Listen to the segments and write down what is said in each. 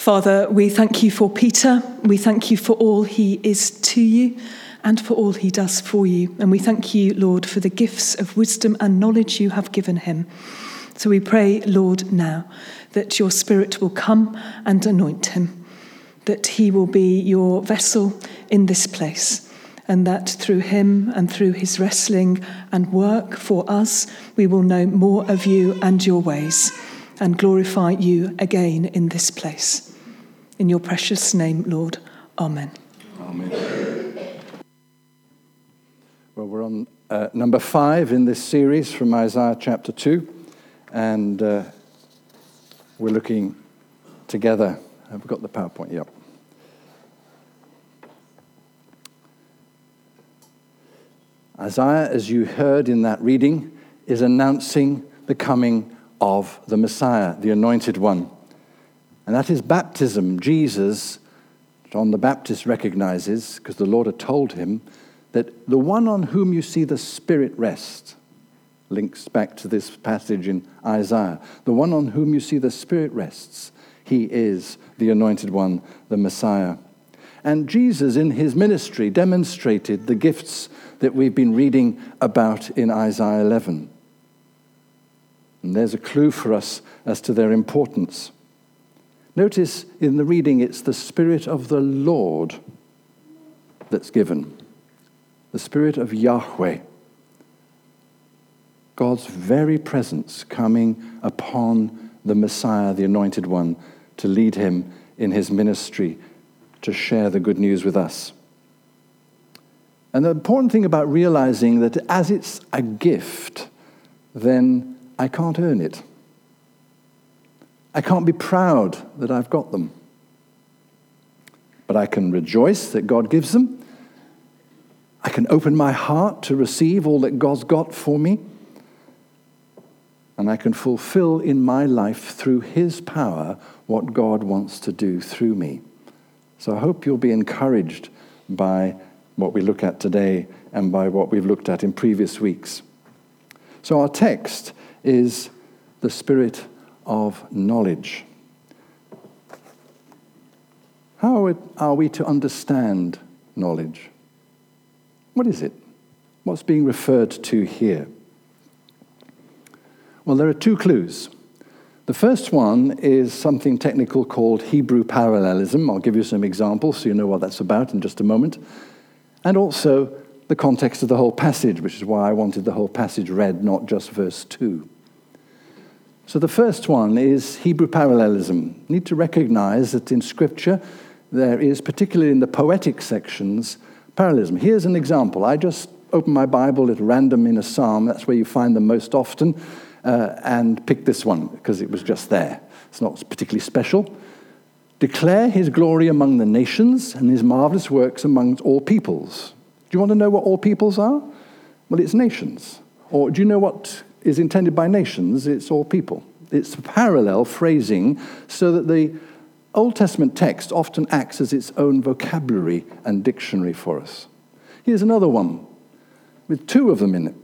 Father, we thank you for Peter. We thank you for all he is to you and for all he does for you. And we thank you, Lord, for the gifts of wisdom and knowledge you have given him. So we pray, Lord, now that your Spirit will come and anoint him, that he will be your vessel in this place and that through him and through his wrestling and work for us, we will know more of you and your ways and glorify you again in this place. In your precious name, Lord. Amen. Amen. Well, we're on uh, number five in this series from Isaiah chapter 2, and uh, we're looking together. We got the PowerPoint? Yep. Isaiah, as you heard in that reading, is announcing the coming of the Messiah, the anointed one. And that is baptism. Jesus, John the Baptist recognizes, because the Lord had told him, that the one on whom you see the Spirit rest, links back to this passage in Isaiah, the one on whom you see the Spirit rests, he is the anointed one, the Messiah. And Jesus, in his ministry, demonstrated the gifts that we've been reading about in Isaiah 11. And there's a clue for us as to their importance. Notice in the reading, it's the Spirit of the Lord that's given, the Spirit of Yahweh. God's very presence coming upon the Messiah, the Anointed One, to lead him in his ministry, to share the good news with us. And the important thing about realizing that as it's a gift, then I can't earn it. I can't be proud that I've got them. But I can rejoice that God gives them. I can open my heart to receive all that God's got for me. And I can fulfill in my life through His power what God wants to do through me. So I hope you'll be encouraged by what we look at today and by what we've looked at in previous weeks. So our text is the spirit of knowledge. How are we to understand knowledge? What is it? What's being referred to here? Well, there are two clues. The first one is something technical called Hebrew parallelism. I'll give you some examples so you know what that's about in just a moment and also the context of the whole passage, which is why I wanted the whole passage read, not just verse 2. So the first one is Hebrew parallelism. You need to recognize that in Scripture there is, particularly in the poetic sections, parallelism. Here's an example. I just open my Bible at random in a psalm, that's where you find them most often, uh, and pick this one because it was just there. It's not particularly special. Declare his glory among the nations and his marvelous works among all peoples. Do you want to know what all peoples are? Well, it's nations. Or do you know what is intended by nations? It's all people. It's parallel phrasing so that the Old Testament text often acts as its own vocabulary and dictionary for us. Here's another one with two of them in it.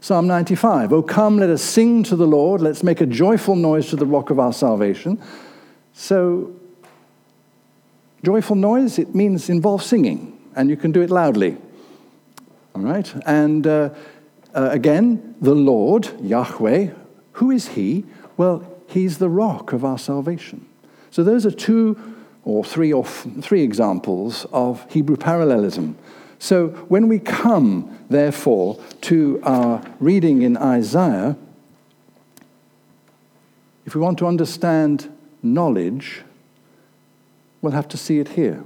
Psalm 95 Oh, come, let us sing to the Lord. Let's make a joyful noise to the rock of our salvation. So, joyful noise, it means involves singing, and you can do it loudly. All right? And uh, uh, again, the Lord, Yahweh, who is He? Well, He's the rock of our salvation. So, those are two or three or f- three examples of Hebrew parallelism. So, when we come, therefore, to our reading in Isaiah, if we want to understand knowledge, we'll have to see it here.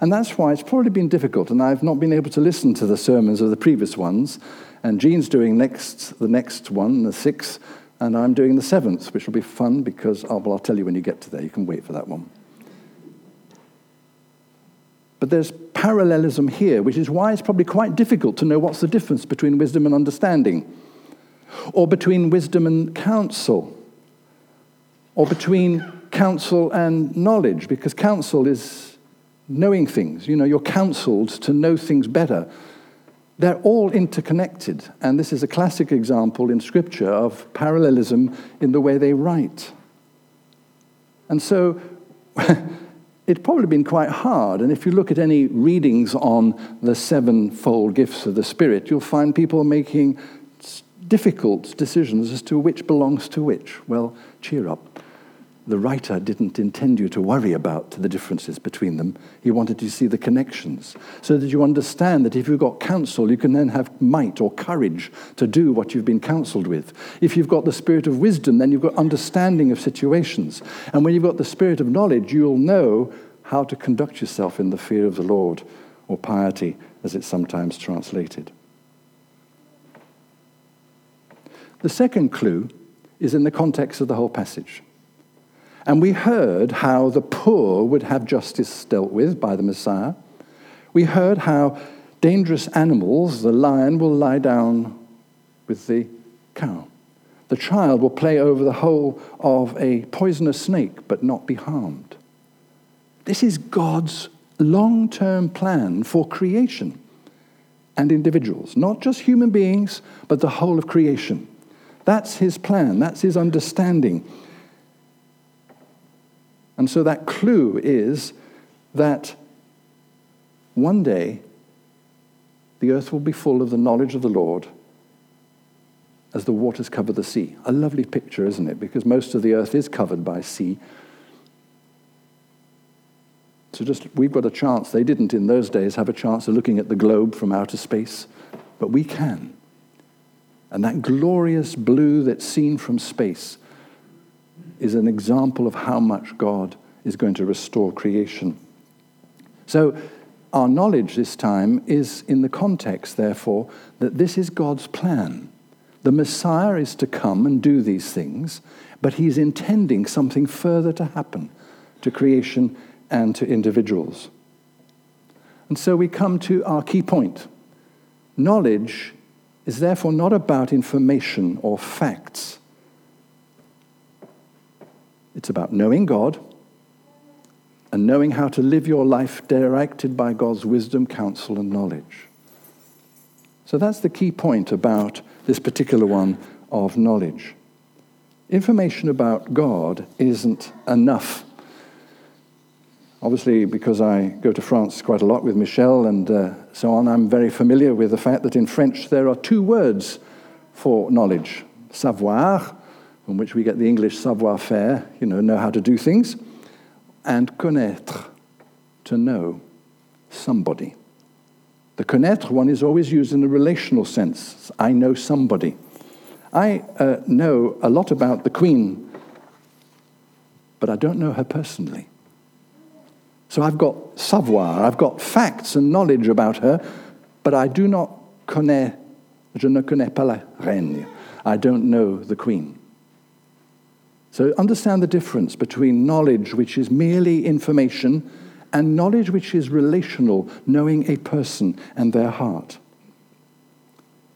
And that's why it's probably been difficult, and I've not been able to listen to the sermons of the previous ones. And Jean's doing next, the next one, the sixth, and I'm doing the seventh, which will be fun because, oh, well, I'll tell you when you get to there. You can wait for that one. But there's parallelism here, which is why it's probably quite difficult to know what's the difference between wisdom and understanding, or between wisdom and counsel, or between counsel and knowledge, because counsel is knowing things. You know, you're counseled to know things better. They're all interconnected, and this is a classic example in Scripture of parallelism in the way they write. And so, it's probably been quite hard. And if you look at any readings on the sevenfold gifts of the Spirit, you'll find people making difficult decisions as to which belongs to which. Well, cheer up the writer didn't intend you to worry about the differences between them. He wanted you to see the connections so that you understand that if you've got counsel, you can then have might or courage to do what you've been counseled with. If you've got the spirit of wisdom, then you've got understanding of situations. And when you've got the spirit of knowledge, you'll know how to conduct yourself in the fear of the Lord or piety, as it's sometimes translated. The second clue is in the context of the whole passage. And we heard how the poor would have justice dealt with by the Messiah. We heard how dangerous animals, the lion will lie down with the cow. The child will play over the hole of a poisonous snake but not be harmed. This is God's long term plan for creation and individuals, not just human beings, but the whole of creation. That's his plan, that's his understanding. And so that clue is that one day the earth will be full of the knowledge of the Lord as the waters cover the sea. A lovely picture, isn't it? Because most of the earth is covered by sea. So just we've got a chance. They didn't in those days have a chance of looking at the globe from outer space, but we can. And that glorious blue that's seen from space is an example of how much God is going to restore creation. So, our knowledge this time is in the context, therefore, that this is God's plan. The Messiah is to come and do these things, but he's intending something further to happen to creation and to individuals. And so we come to our key point. Knowledge is therefore not about information or facts it's about knowing God and knowing how to live your life directed by God's wisdom, counsel, and knowledge. So that's the key point about this particular one of knowledge. Information about God isn't enough. Obviously, because I go to France quite a lot with Michel and uh, so on, I'm very familiar with the fact that in French there are two words for knowledge savoir from which we get the English savoir faire, you know, know how to do things, and connaître, to know somebody. The connaître one is always used in a relational sense. I know somebody. I uh, know a lot about the Queen, but I don't know her personally. So I've got savoir, I've got facts and knowledge about her, but I do not connaître, je ne connais pas la reine. I don't know the Queen. So understand the difference between knowledge, which is merely information, and knowledge which is relational, knowing a person and their heart.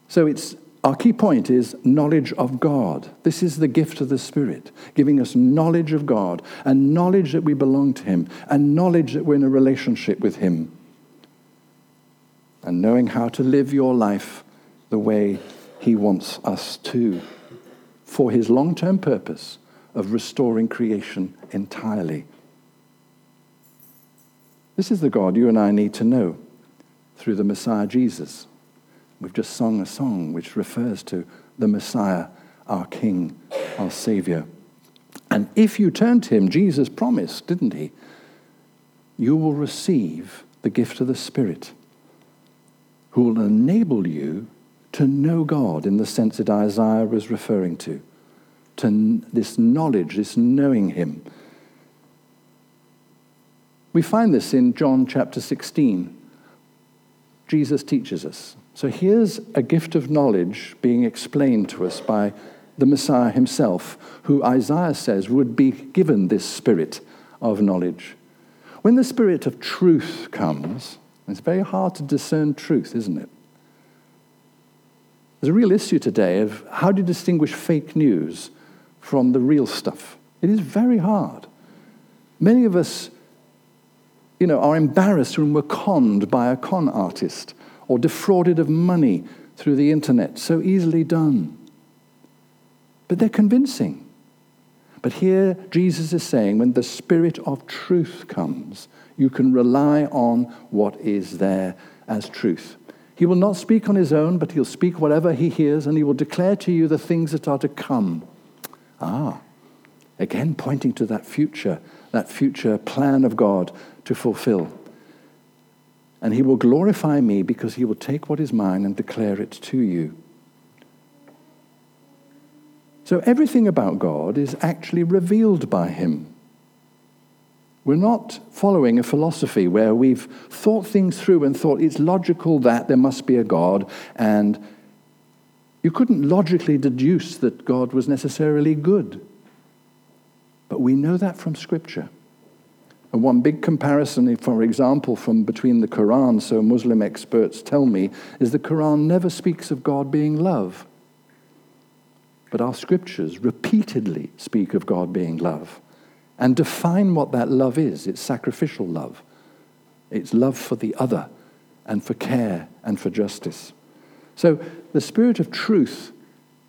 So it's our key point is knowledge of God. This is the gift of the Spirit, giving us knowledge of God and knowledge that we belong to Him and knowledge that we're in a relationship with Him. And knowing how to live your life the way He wants us to for His long term purpose of restoring creation entirely. This is the God you and I need to know through the Messiah Jesus. We've just sung a song which refers to the Messiah, our King, our Savior. And if you turn to him, Jesus promised, didn't he? You will receive the gift of the Spirit, who will enable you to know God in the sense that Isaiah was referring to to this knowledge, this knowing Him. We find this in John chapter 16. Jesus teaches us. So here's a gift of knowledge being explained to us by the Messiah himself, who Isaiah says would be given this spirit of knowledge. When the spirit of truth comes, it's very hard to discern truth, isn't it? There's a real issue today of how do you distinguish fake news from the real stuff. It is very hard. Many of us, you know, are embarrassed when we're conned by a con artist or defrauded of money through the internet. So easily done. But they're convincing. But here, Jesus is saying when the Spirit of truth comes, you can rely on what is there as truth. He will not speak on his own, but he'll speak whatever he hears, and he will declare to you the things that are to come. Ah, again, pointing to that future, that future plan of God to fulfill. And he will glorify me because he will take what is mine and declare it to you. So everything about God is actually revealed by him. We're not following a philosophy where we've thought things through and thought it's logical that there must be a God, and you couldn't logically deduce that God was necessarily good. But we know that from Scripture. And one big comparison, for example, from between the Quran, so Muslim experts tell me, is the Quran never speaks of God being love. But our scriptures repeatedly speak of God being love and define what that love is. It's sacrificial love, it's love for the other and for care and for justice. So, the Spirit of truth,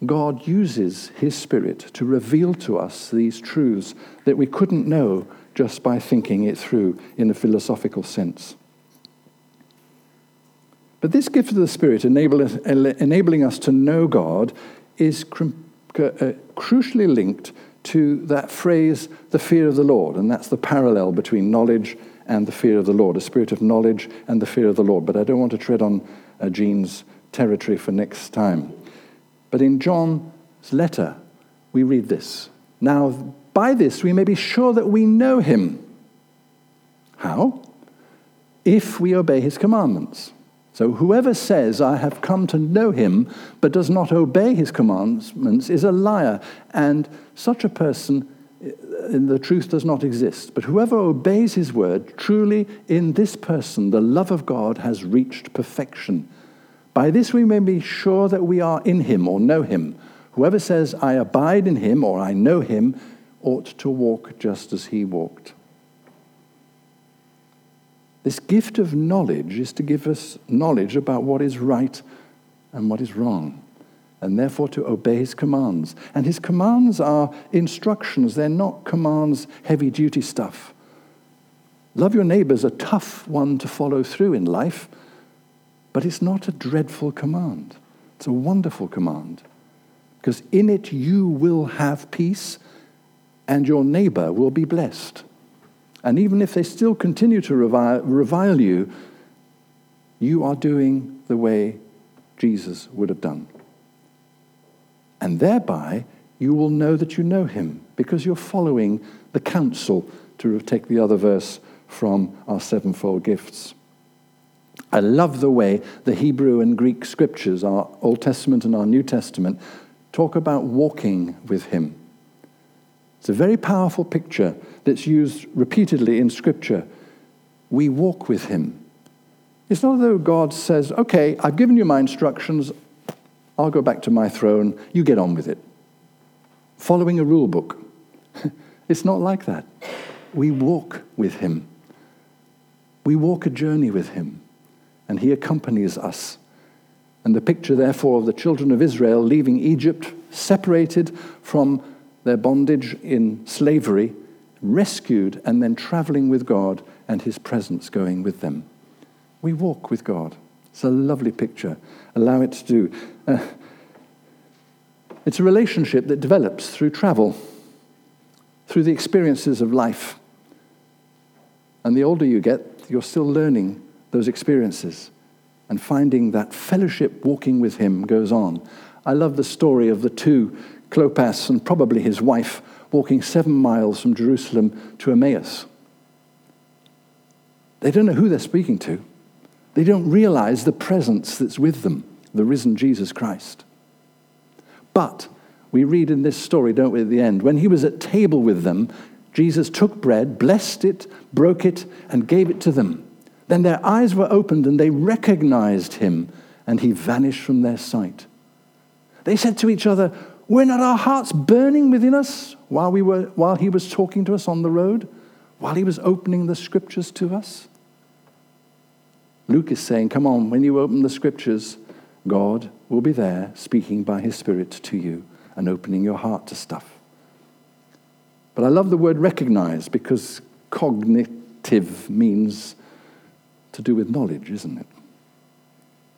God uses His Spirit to reveal to us these truths that we couldn't know just by thinking it through in a philosophical sense. But this gift of the Spirit, enabling us to know God, is uh, crucially linked to that phrase, the fear of the Lord. And that's the parallel between knowledge and the fear of the Lord, a spirit of knowledge and the fear of the Lord. But I don't want to tread on uh, territory for next time. But in John's letter, we read this Now, by this we may be sure that we know him. How? If we obey his commandments. So whoever says, I have come to know him, but does not obey his commandments, is a liar. And such a person, uh, in the truth does not exist. But whoever obeys his word, truly in this person, the love of God has reached perfection. By this we may be sure that we are in him or know him. Whoever says, I abide in him or I know him, ought to walk just as he walked. This gift of knowledge is to give us knowledge about what is right and what is wrong, and therefore to obey his commands. And his commands are instructions, they're not commands, heavy duty stuff. Love your neighbor is a tough one to follow through in life, but it's not a dreadful command. It's a wonderful command because in it you will have peace and your neighbor will be blessed. And even if they still continue to revile, revile you, you are doing the way Jesus would have done. And thereby, you will know that you know him because you're following the counsel, to take the other verse from our sevenfold gifts. I love the way the Hebrew and Greek scriptures, our Old Testament and our New Testament, talk about walking with him. It's a very powerful picture that's used repeatedly in Scripture. We walk with Him. It's not as though God says, okay, I've given you my instructions, I'll go back to my throne, you get on with it. Following a rule book. it's not like that. We walk with Him. We walk a journey with Him, and He accompanies us. And the picture, therefore, of the children of Israel leaving Egypt, separated from their bondage in slavery, rescued, and then traveling with God and his presence going with them. We walk with God. It's a lovely picture. Allow it to do. Uh, it's a relationship that develops through travel, through the experiences of life. And the older you get, you're still learning those experiences and finding that fellowship walking with Him goes on. I love the story of the two Clopas and probably his wife walking seven miles from Jerusalem to Emmaus. They don't know who they're speaking to. They don't realize the presence that's with them, the risen Jesus Christ. But we read in this story, don't we, at the end, when he was at table with them, Jesus took bread, blessed it, broke it, and gave it to them. Then their eyes were opened and they recognized him, and he vanished from their sight. They said to each other, were not our hearts burning within us while, we were, while he was talking to us on the road, while he was opening the scriptures to us? Luke is saying, Come on, when you open the scriptures, God will be there speaking by his Spirit to you and opening your heart to stuff. But I love the word recognize because cognitive means to do with knowledge, isn't it?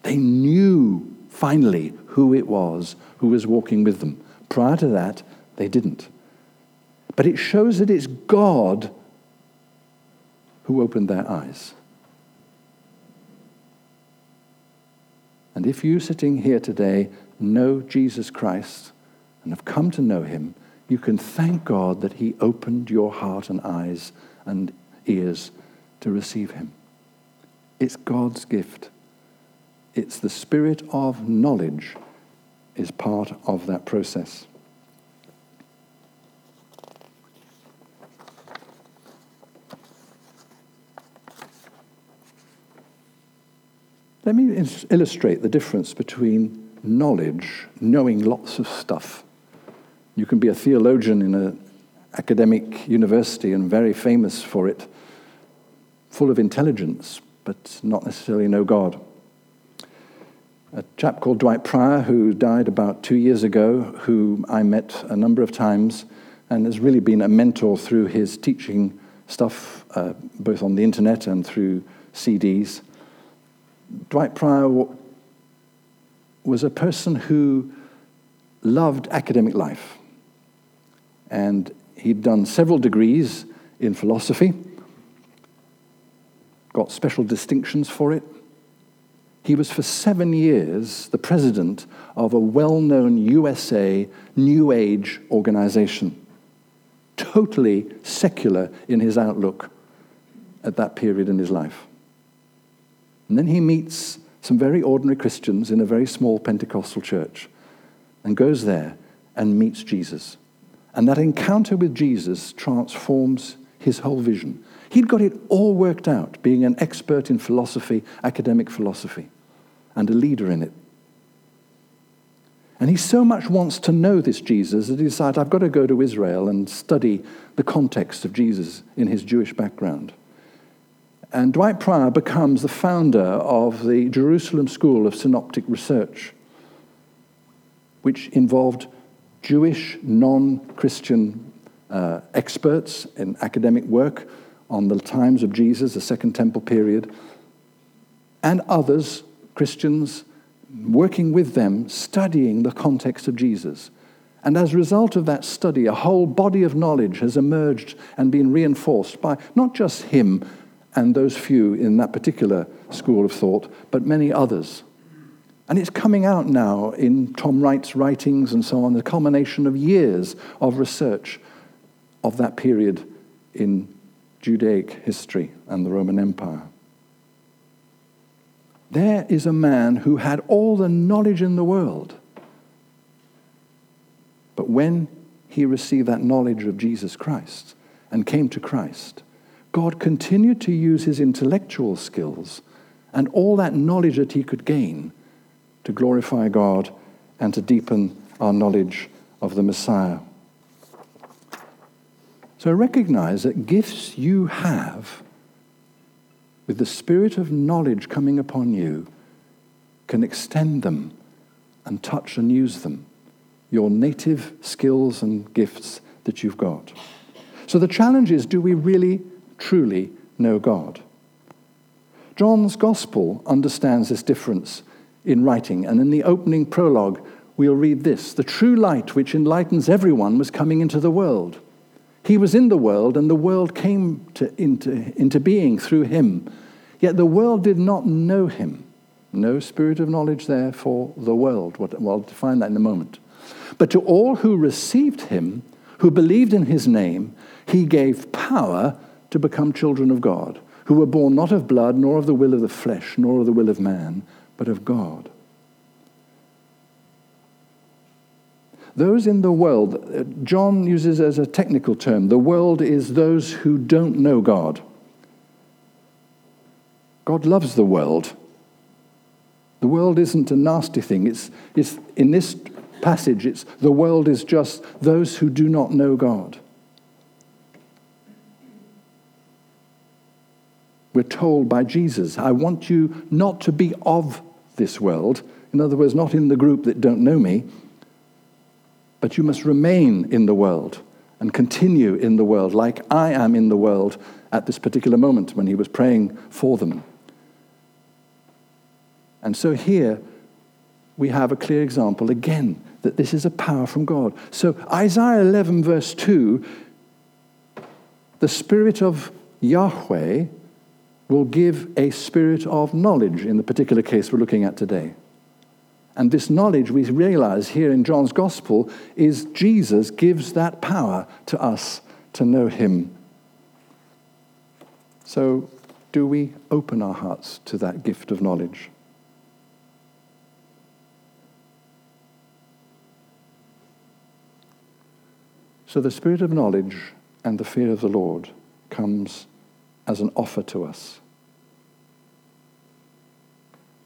They knew finally who it was who was walking with them. Prior to that, they didn't. But it shows that it's God who opened their eyes. And if you sitting here today know Jesus Christ and have come to know him, you can thank God that he opened your heart and eyes and ears to receive him. It's God's gift. It's the spirit of knowledge is part of that process. Let me illustrate the difference between knowledge, knowing lots of stuff. You can be a theologian in an academic university and very famous for it, full of intelligence, but not necessarily know God. A chap called Dwight Pryor, who died about two years ago, who I met a number of times and has really been a mentor through his teaching stuff, uh, both on the internet and through CDs. Dwight Pryor was a person who loved academic life. And he'd done several degrees in philosophy, got special distinctions for it. He was for seven years the president of a well known USA New Age organization, totally secular in his outlook at that period in his life. And then he meets some very ordinary Christians in a very small Pentecostal church and goes there and meets Jesus. And that encounter with Jesus transforms his whole vision. He'd got it all worked out, being an expert in philosophy, academic philosophy, and a leader in it. And he so much wants to know this Jesus that he decides, I've got to go to Israel and study the context of Jesus in his Jewish background. And Dwight Pryor becomes the founder of the Jerusalem School of Synoptic Research, which involved Jewish non Christian uh, experts in academic work on the times of Jesus, the Second Temple period, and others, Christians, working with them, studying the context of Jesus. And as a result of that study, a whole body of knowledge has emerged and been reinforced by not just him, and those few in that particular school of thought, but many others. And it's coming out now in Tom Wright's writings and so on, the culmination of years of research of that period in Judaic history and the Roman Empire. There is a man who had all the knowledge in the world. But when he received that knowledge of Jesus Christ and came to Christ, God continued to use his intellectual skills and all that knowledge that he could gain to glorify God and to deepen our knowledge of the Messiah. So recognize that gifts you have, with the spirit of knowledge coming upon you, can extend them and touch and use them, your native skills and gifts that you've got. So the challenge is do we really truly know God. John's Gospel understands this difference in writing, and in the opening prologue, we'll read this The true light which enlightens everyone was coming into the world. He was in the world, and the world came to, into, into being through him. Yet the world did not know him. No spirit of knowledge there for the world. Well, I'll define that in a moment. But to all who received him, who believed in his name, he gave power to become children of God, who were born not of blood, nor of the will of the flesh, nor of the will of man, but of God. Those in the world, uh, John uses as a technical term, the world is those who don't know God. God loves the world. The world isn't a nasty thing. It's, it's, in this passage, it's, the world is just those who do not know God. We're told by Jesus, I want you not to be of this world. In other words, not in the group that don't know me, but you must remain in the world and continue in the world like I am in the world at this particular moment when he was praying for them. And so here we have a clear example again that this is a power from God. So, Isaiah 11, verse 2 the Spirit of Yahweh will give a spirit of knowledge in the particular case we're looking at today. And this knowledge, we realize here in John's Gospel, is Jesus gives that power to us to know Him. So, do we open our hearts to that gift of knowledge? So, the spirit of knowledge and the fear of the Lord comes as an offer to us.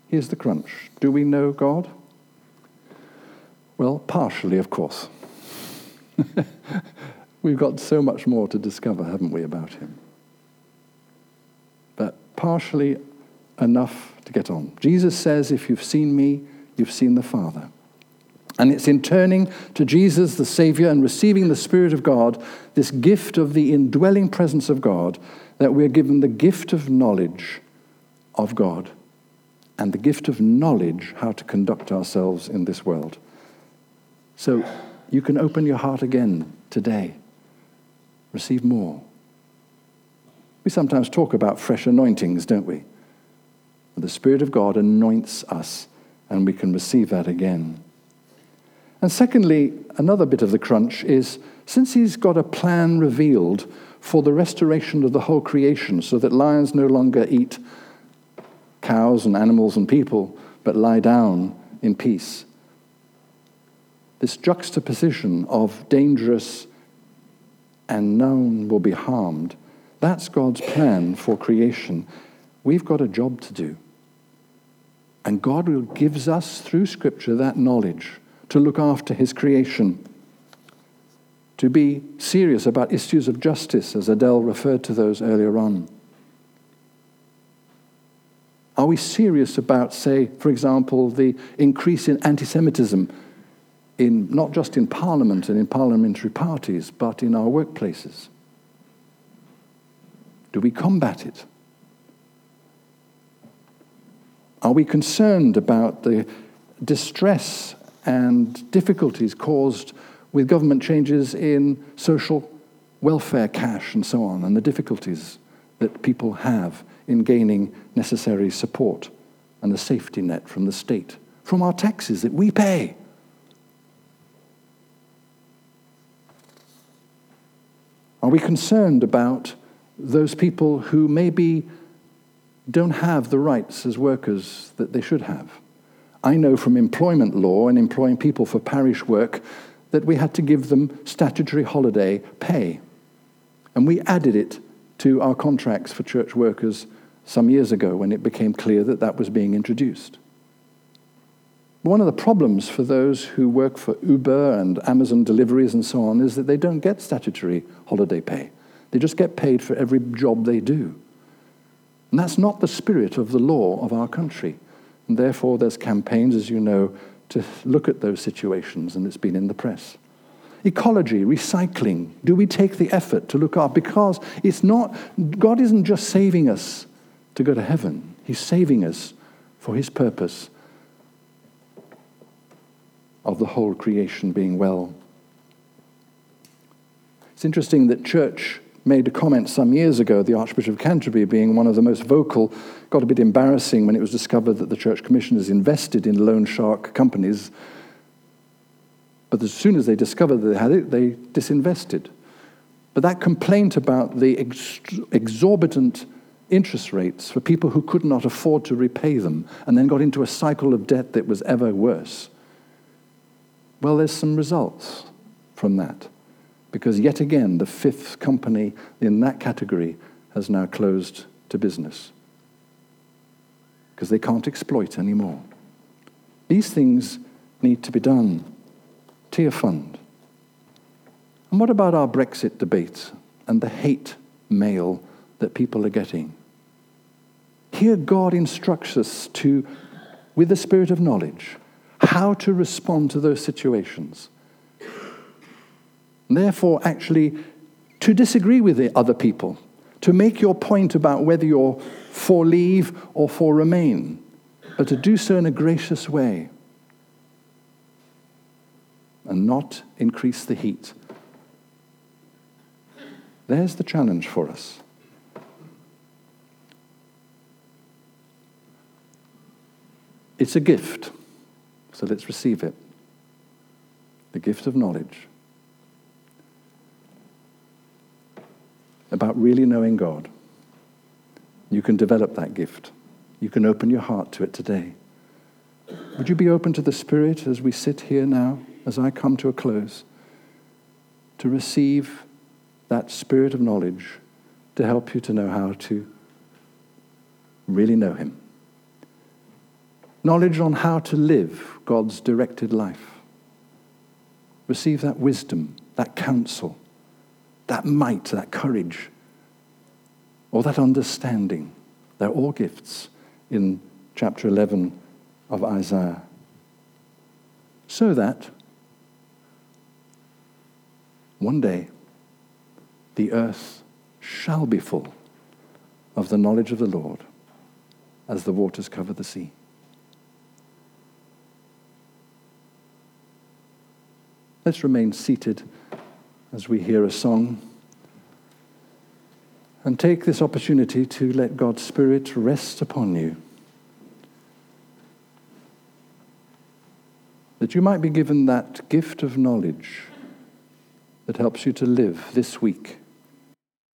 Here's the crunch Do we know God? Well, partially, of course. We've got so much more to discover, haven't we, about Him? But partially enough to get on. Jesus says, If you've seen me, you've seen the Father. And it's in turning to Jesus, the Savior, and receiving the Spirit of God, this gift of the indwelling presence of God, that we're given the gift of knowledge of God and the gift of knowledge how to conduct ourselves in this world. So you can open your heart again today, receive more. We sometimes talk about fresh anointings, don't we? The Spirit of God anoints us, and we can receive that again. And secondly, another bit of the crunch is since he's got a plan revealed for the restoration of the whole creation so that lions no longer eat cows and animals and people, but lie down in peace. This juxtaposition of dangerous and known will be harmed, that's God's plan for creation. We've got a job to do. And God gives us through Scripture that knowledge to look after his creation, to be serious about issues of justice, as Adele referred to those earlier on. Are we serious about, say, for example, the increase in anti Semitism, in, not just in Parliament and in parliamentary parties, but in our workplaces? Do we combat it? Are we concerned about the distress and difficulties caused with government changes in social welfare cash and so on, and the difficulties that people have in gaining necessary support and a safety net from the state, from our taxes that we pay. Are we concerned about those people who maybe don't have the rights as workers that they should have? I know from employment law and employing people for parish work that we had to give them statutory holiday pay. And we added it to our contracts for church workers some years ago when it became clear that that was being introduced. One of the problems for those who work for Uber and Amazon deliveries and so on is that they don't get statutory holiday pay. They just get paid for every job they do. And that's not the spirit of the law of our country. And therefore, there's campaigns, as you know, to look at those situations, and it's been in the press. Ecology, recycling. Do we take the effort to look up? Because it's not, God isn't just saving us to go to heaven, He's saving us for His purpose of the whole creation being well. It's interesting that church made a comment some years ago, the Archbishop of Canterbury being one of the most vocal, got a bit embarrassing when it was discovered that the Church Commissioners invested in loan shark companies. But as soon as they discovered that they had it, they disinvested. But that complaint about the ex- exorbitant interest rates for people who could not afford to repay them and then got into a cycle of debt that was ever worse. Well, there's some results from that because yet again, the fifth company in that category has now closed to business because they can't exploit anymore. These things need to be done. Tearfund. And what about our Brexit debate and the hate mail that people are getting? Here, God instructs us to, with the spirit of knowledge, how to respond to those situations And therefore, actually, to disagree with the other people, to make your point about whether you're for leave or for remain, but to do so in a gracious way and not increase the heat. There's the challenge for us. It's a gift, so let's receive it. The gift of knowledge about really knowing God. You can develop that gift. You can open your heart to it today. Would you be open to the Spirit as we sit here now, as I come to a close, to receive that Spirit of knowledge to help you to know how to really know Him? Knowledge on how to live God's directed life. Receive that wisdom, that counsel, that might, that courage, or that understanding. They're all gifts in chapter 11 of Isaiah. So that one day the earth shall be full of the knowledge of the Lord as the waters cover the sea. Let's remain seated as we hear a song and take this opportunity to let God's Spirit rest upon you. That you might be given that gift of knowledge that helps you to live this week